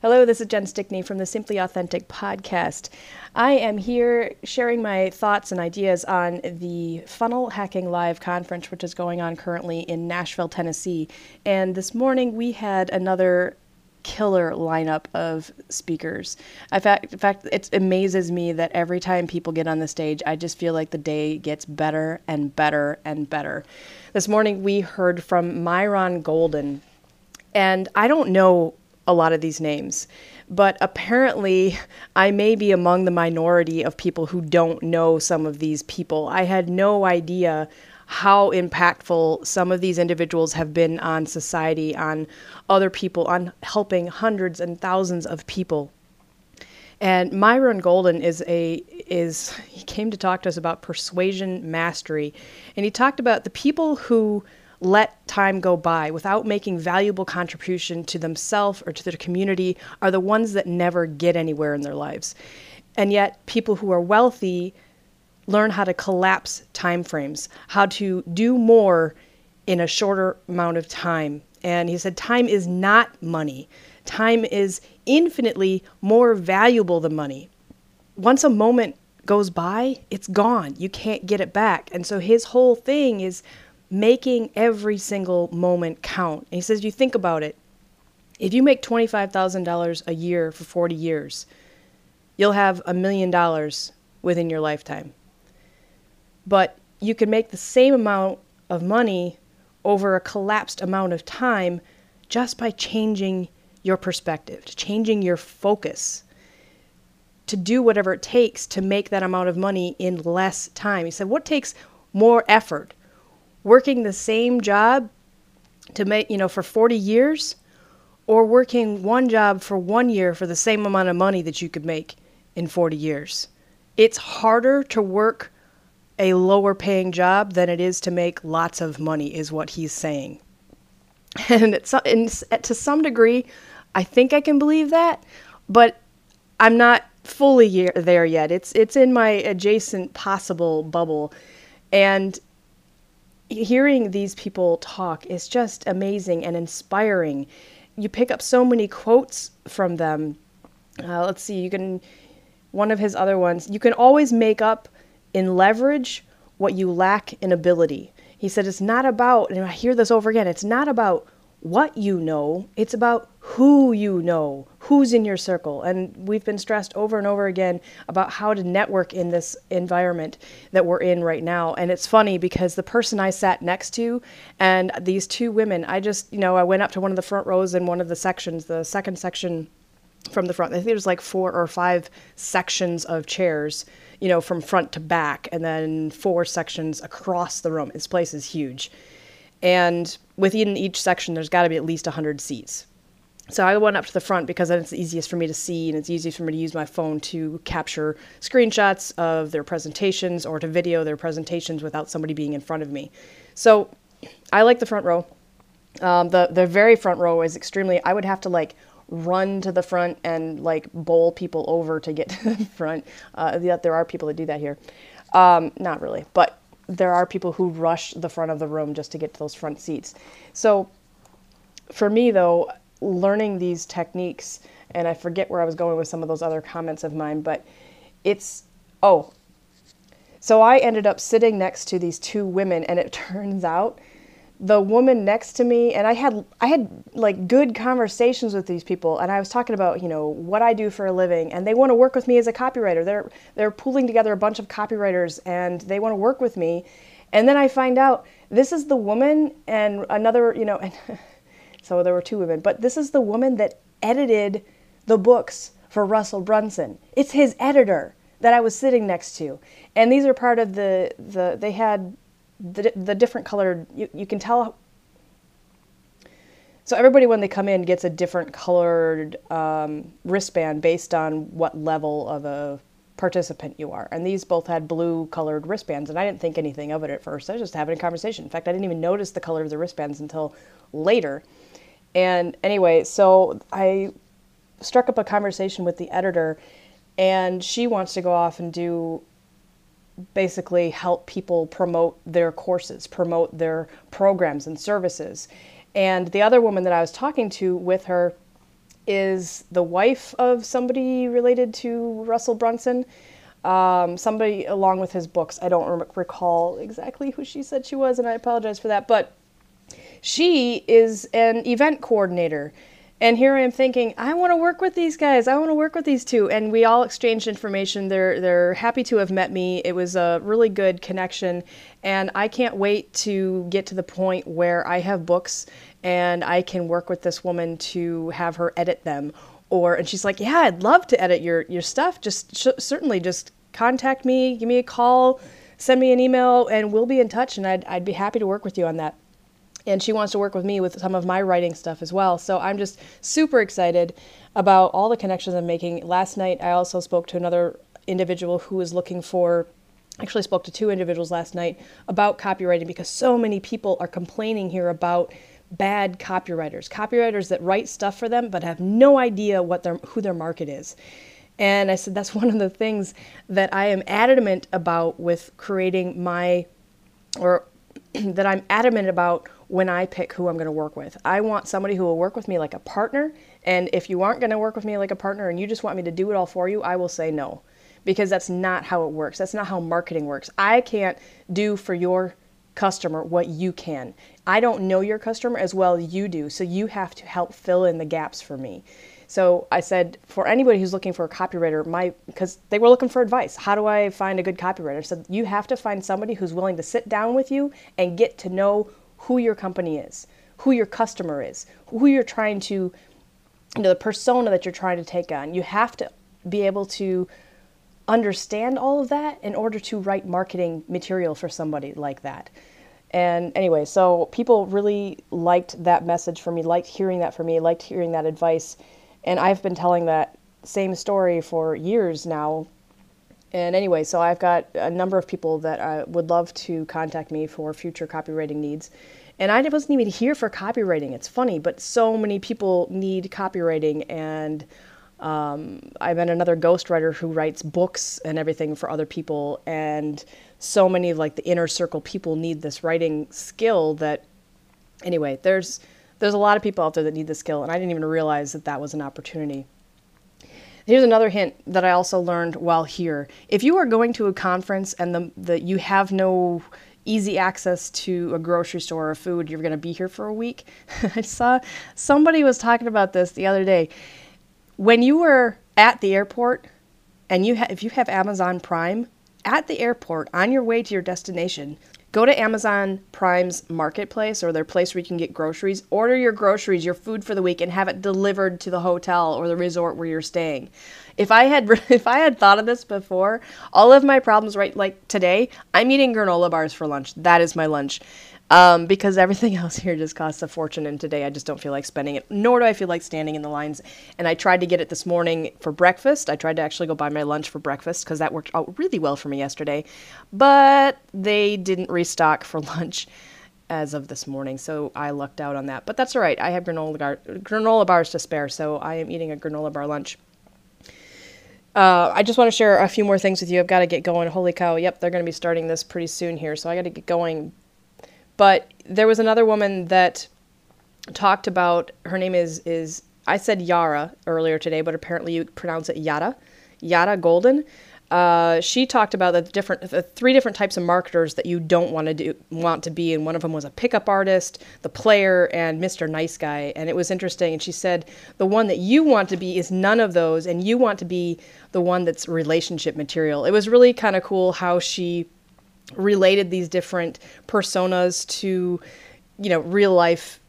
Hello, this is Jen Stickney from the Simply Authentic podcast. I am here sharing my thoughts and ideas on the Funnel Hacking Live conference, which is going on currently in Nashville, Tennessee. And this morning we had another killer lineup of speakers. In fact, in fact, it amazes me that every time people get on the stage, I just feel like the day gets better and better and better. This morning we heard from Myron Golden, and I don't know a lot of these names. But apparently, I may be among the minority of people who don't know some of these people. I had no idea how impactful some of these individuals have been on society, on other people, on helping hundreds and thousands of people. And Myron Golden is a is he came to talk to us about persuasion mastery, and he talked about the people who let time go by without making valuable contribution to themselves or to their community are the ones that never get anywhere in their lives. And yet people who are wealthy learn how to collapse time frames, how to do more in a shorter amount of time. And he said time is not money. Time is infinitely more valuable than money. Once a moment goes by, it's gone. You can't get it back. And so his whole thing is making every single moment count. And he says, you think about it. If you make $25,000 a year for 40 years, you'll have a million dollars within your lifetime. But you can make the same amount of money over a collapsed amount of time just by changing your perspective, changing your focus to do whatever it takes to make that amount of money in less time. He said, What takes more effort? Working the same job to make, you know, for 40 years or working one job for one year for the same amount of money that you could make in 40 years. It's harder to work a lower paying job than it is to make lots of money, is what he's saying. And it's, in, to some degree, I think I can believe that, but I'm not fully there yet. It's it's in my adjacent possible bubble, and hearing these people talk is just amazing and inspiring. You pick up so many quotes from them. Uh, let's see, you can, one of his other ones, you can always make up in leverage what you lack in ability. He said it's not about, and I hear this over again, it's not about what you know, it's about who you know, who's in your circle. And we've been stressed over and over again about how to network in this environment that we're in right now. And it's funny because the person I sat next to and these two women, I just, you know, I went up to one of the front rows in one of the sections, the second section from the front. I think there's like four or five sections of chairs, you know, from front to back, and then four sections across the room. This place is huge. And within each section, there's got to be at least 100 seats. So I went up to the front because then it's the easiest for me to see and it's easy for me to use my phone to capture screenshots of their presentations or to video their presentations without somebody being in front of me. So I like the front row. Um, the the very front row is extremely. I would have to like run to the front and like bowl people over to get to the front. Uh, there are people that do that here. Um, not really, but there are people who rush the front of the room just to get to those front seats. So for me though, learning these techniques, and I forget where I was going with some of those other comments of mine, but it's, oh, so I ended up sitting next to these two women, and it turns out the woman next to me and I had I had like good conversations with these people and I was talking about, you know, what I do for a living and they want to work with me as a copywriter. They're they're pulling together a bunch of copywriters and they want to work with me. And then I find out this is the woman and another, you know, and so there were two women, but this is the woman that edited the books for Russell Brunson. It's his editor that I was sitting next to. And these are part of the, the they had the, the different colored, you, you can tell. So everybody when they come in gets a different colored um, wristband based on what level of a participant you are. And these both had blue colored wristbands, and I didn't think anything of it at first. I was just having a conversation. In fact, I didn't even notice the color of the wristbands until later. And anyway, so I struck up a conversation with the editor, and she wants to go off and do basically help people promote their courses, promote their programs and services. And the other woman that I was talking to with her is the wife of somebody related to Russell Brunson. Um, somebody along with his books. I don't recall exactly who she said she was, and I apologize for that. But she is an event coordinator. And here I am thinking, I want to work with these guys. I want to work with these two. And we all exchanged information. They're they're happy to have met me. It was a really good connection, and I can't wait to get to the point where I have books and I can work with this woman to have her edit them. Or and she's like, yeah, I'd love to edit your your stuff. Just sh- certainly just contact me, give me a call, send me an email, and we'll be in touch. And I'd I'd be happy to work with you on that and she wants to work with me with some of my writing stuff as well. So I'm just super excited about all the connections I'm making. Last night, I also spoke to another individual who was looking for actually spoke to two individuals last night about copywriting because so many people are complaining here about bad copywriters copywriters that write stuff for them but have no idea what their who their market is and i said that's one of the things that i am adamant about with creating my or that i'm adamant about when I pick who I'm going to work with. I want somebody who will work with me like a partner. And if you aren't going to work with me like a partner and you just want me to do it all for you, I will say no. Because that's not how it works. That's not how marketing works. I can't do for your customer what you can. I don't know your customer as well as you do. So you have to help fill in the gaps for me. So I said, for anybody who's looking for a copywriter, my because they were looking for advice. How do I find a good copywriter? So you have to find somebody who's willing to sit down with you and get to know who your company is, who your customer is, who you're trying to, you know, the persona that you're trying to take on. You have to be able to understand all of that in order to write marketing material for somebody like that. And anyway, so people really liked that message for me, liked hearing that for me, liked hearing that advice. And I've been telling that same story for years now. And anyway, so I've got a number of people that uh, would love to contact me for future copywriting needs. And I wasn't even here for copywriting. It's funny, but so many people need copywriting. And um, I met another ghostwriter who writes books and everything for other people. And so many of like the inner circle people need this writing skill that, anyway, there's there's a lot of people out there that need the skill. And I didn't even realize that that was an opportunity. Here's another hint that I also learned while here. If you are going to a conference and the, the you have no easy access to a grocery store or food, you're going to be here for a week. I saw somebody was talking about this the other day. When you were at the airport and you ha- if you have Amazon Prime at the airport on your way to your destination, go to Amazon Prime's marketplace or their place where you can get groceries, order your groceries, your food for the week and have it delivered to the hotel or the resort where you're staying. If I had if I had thought of this before, all of my problems right like today, I'm eating granola bars for lunch. That is my lunch. Um, because everything else here just costs a fortune, and today I just don't feel like spending it, nor do I feel like standing in the lines. And I tried to get it this morning for breakfast. I tried to actually go buy my lunch for breakfast because that worked out really well for me yesterday, but they didn't restock for lunch as of this morning, so I lucked out on that. But that's all right. I have granola, bar- granola bars to spare, so I am eating a granola bar lunch. Uh, I just want to share a few more things with you. I've got to get going. Holy cow. Yep, they're going to be starting this pretty soon here. So I got to get going. But there was another woman that talked about, her name is, is I said Yara earlier today, but apparently you pronounce it Yada. Yada Golden. Uh, she talked about the different, the three different types of marketers that you don't want to do, want to be, and one of them was a pickup artist, the player, and Mr. Nice Guy. And it was interesting. And she said the one that you want to be is none of those, and you want to be the one that's relationship material. It was really kind of cool how she related these different personas to, you know, real life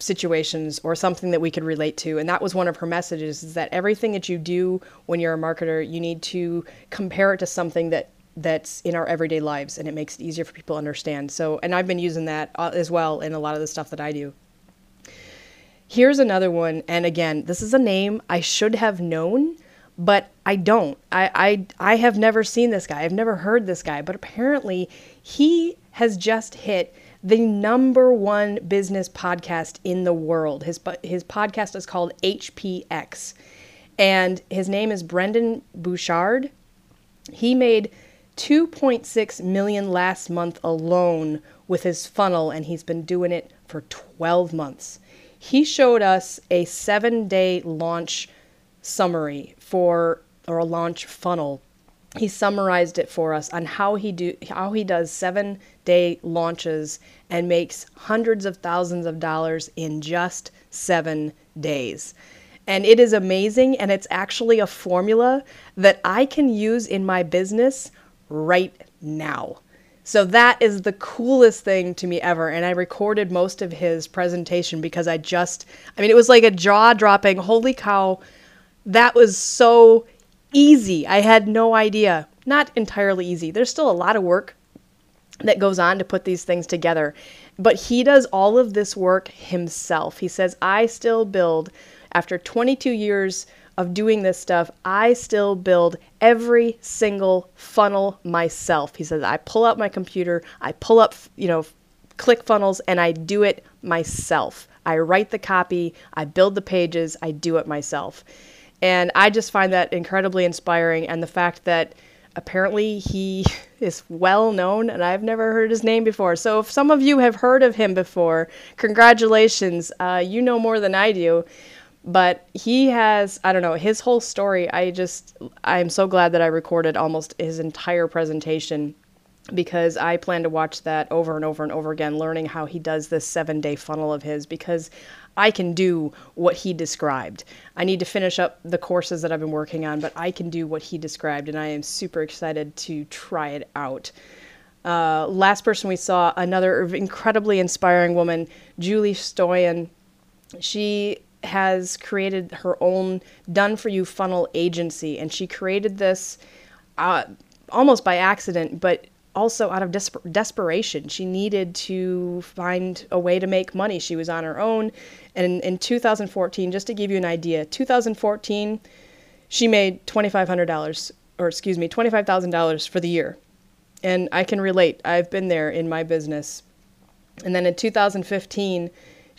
situations or something that we could relate to. And that was one of her messages is that everything that you do when you're a marketer you need to compare it to something that that's in our everyday lives and it makes it easier for people to understand. So and i've been using that uh, as well in a lot of the stuff that i do. Here's another one and again this is a name i should have known but i don't i i, I have never seen this guy i've never heard this guy but apparently he has just hit the number one business podcast in the world. His his podcast is called HPX, and his name is Brendon Burchard. He made 2.6 million last month alone with his funnel, and he's been doing it for 12 months. he showed us a seven day launch summary for or a launch funnel he summarized it for us on how he do how he does seven day launches and makes hundreds of thousands of dollars in just seven days and it is amazing and it's actually a formula that i can use in my business right now so that is the coolest thing to me ever. And I recorded most of his presentation because I just, I mean, it was like a jaw dropping, holy cow, that was so easy. I had no idea. Not entirely easy. There's still a lot of work that goes on to put these things together. But he does all of this work himself. He says, I still build, after 22 years of doing this stuff, I still build every single funnel myself. He says, I pull out my computer, I pull up, you know, ClickFunnels, and I do it myself. I write the copy, I build the pages, I do it myself. And I just find that incredibly inspiring. And the fact that apparently he is well known and I've never heard his name before. So if some of you have heard of him before, congratulations. Uh, you know more than I do but he has i don't know his whole story i just i'm so glad that i recorded almost his entire presentation because i plan to watch that over and over and over again learning how he does this seven day funnel of his because i can do what he described. I need to finish up the courses that i've been working on but i can do what he described and i am super excited to try it out. Uh, last person we saw another incredibly inspiring woman julie stoian. She has created her own done for you funnel agency and she created this uh, almost by accident but also out of desper- desperation. She needed to find a way to make money. She was on her own and in, in 2014 just to give you an idea 2014 she made $2500 or excuse me $25000 for the year and i can relate i've been there in my business and then in 2015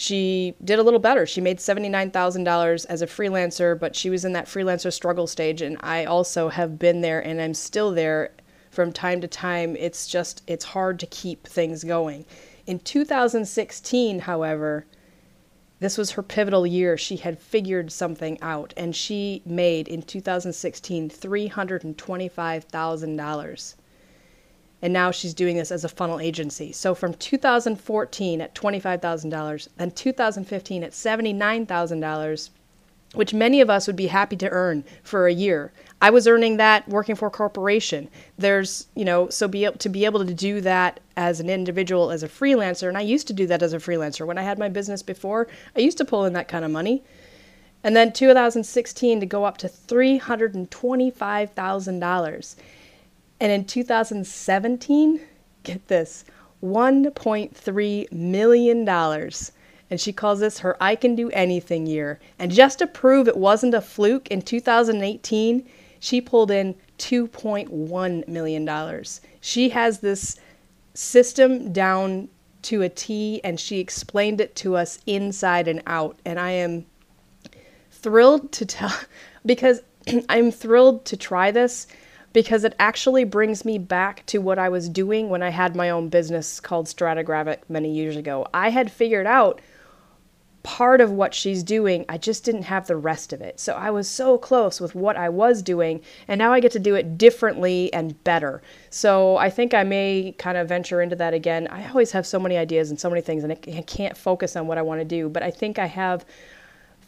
she did a little better. She made $79,000 as a freelancer, but she was in that freelancer struggle stage. And I also have been there and I'm still there from time to time. It's just, it's hard to keep things going. In 2016, however, this was her pivotal year. She had figured something out and she made in 2016 $325,000 and now she's doing this as a funnel agency. So from 2014 at $25,000, then 2015 at $79,000, which many of us would be happy to earn for a year. I was earning that working for a corporation. There's, you know, so be to be able to do that as an individual as a freelancer, and I used to do that as a freelancer when I had my business before. I used to pull in that kind of money. And then 2016 to go up to $325,000. And in 2017, get this, $1.3 million. And she calls this her I Can Do Anything year. And just to prove it wasn't a fluke, in 2018, she pulled in $2.1 million. She has this system down to a T, and she explained it to us inside and out. And I am thrilled to tell, because I'm thrilled to try this because it actually brings me back to what I was doing when I had my own business called Stratagraphic many years ago. I had figured out part of what she's doing, I just didn't have the rest of it. So I was so close with what I was doing, and now I get to do it differently and better. So I think I may kind of venture into that again. I always have so many ideas and so many things, and I can't focus on what I want to do, but I think I have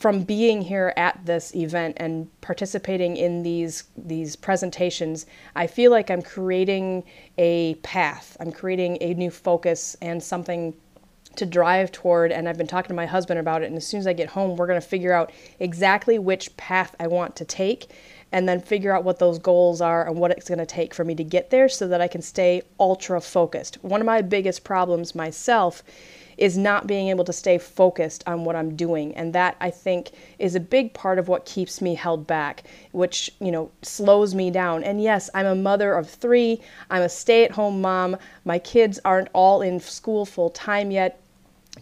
from being here at this event and participating in these these presentations, I feel like I'm creating a path. I'm creating a new focus and something to drive toward and I've been talking to my husband about it and as soon as I get home we're going to figure out exactly which path I want to take and then figure out what those goals are and what it's going to take for me to get there so that I can stay ultra focused. One of my biggest problems myself is not being able to stay focused on what I'm doing. And that I think is a big part of what keeps me held back, which, you know, slows me down. And yes, I'm a mother of three, I'm a stay at home mom. My kids aren't all in school full time yet.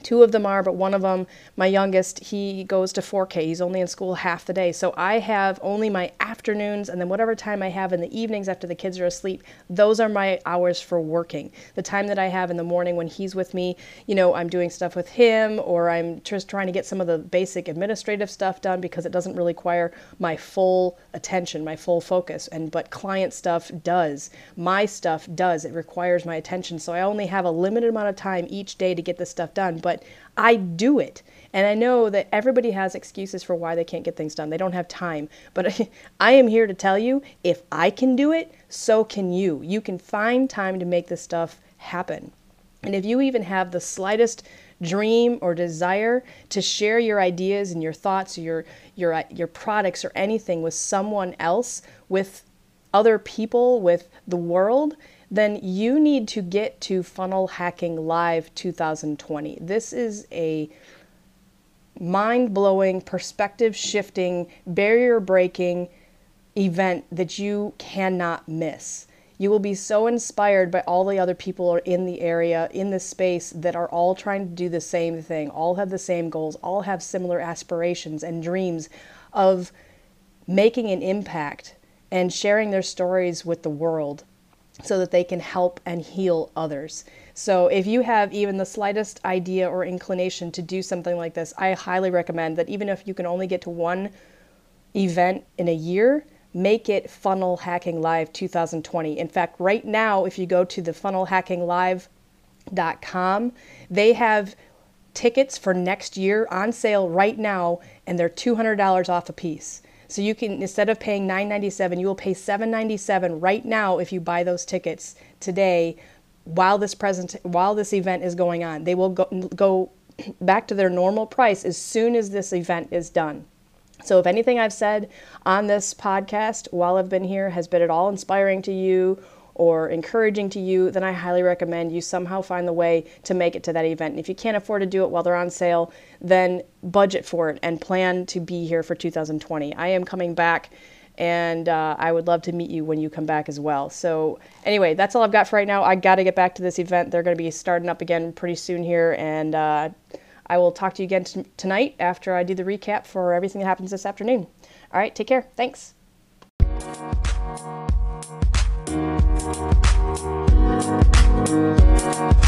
Two of them are, but one of them, my youngest, he goes to 4K. He's only in school half the day. So I have only my afternoons and then whatever time I have in the evenings after the kids are asleep, those are my hours for working. The time that I have in the morning when he's with me, you know, I'm doing stuff with him or I'm just trying to get some of the basic administrative stuff done because it doesn't really require my full attention, my full focus. And but client stuff does. My stuff does. It requires my attention. So I only have a limited amount of time each day to get this stuff done but I do it. And I know that everybody has excuses for why they can't get things done. They don't have time. But I am here to tell you if I can do it, so can you. You can find time to make this stuff happen. And if you even have the slightest dream or desire to share your ideas and your thoughts, your your uh, your products or anything with someone else, with other people, with the world, then you need to get to Funnel Hacking Live 2020. This is a mind blowing, perspective shifting, barrier breaking event that you cannot miss. You will be so inspired by all the other people in the area, in the space, that are all trying to do the same thing, all have the same goals, all have similar aspirations and dreams of making an impact and sharing their stories with the world so that they can help and heal others. So, if you have even the slightest idea or inclination to do something like this, I highly recommend that even if you can only get to one event in a year, make it Funnel Hacking Live 2020. In fact, right now, if you go to the funnelhackinglive.com, they have tickets for next year on sale right now, and they're $200 off a piece. So you can instead of paying 9.97, you will pay 7.97 right now if you buy those tickets today while this present while this event is going on. They will go, go back to their normal price as soon as this event is done. So if anything I've said on this podcast while I've been here has been at all inspiring to you or encouraging to you, then I highly recommend you somehow find the way to make it to that event. And if you can't afford to do it while they're on sale, then budget for it and plan to be here for 2020. I am coming back and uh, I would love to meet you when you come back as well. So, anyway, that's all I've got for right now. I got to get back to this event. They're going to be starting up again pretty soon here, and uh, I will talk to you again t- tonight after I do the recap for everything that happens this afternoon. All right, take care. Thanks. Thank you.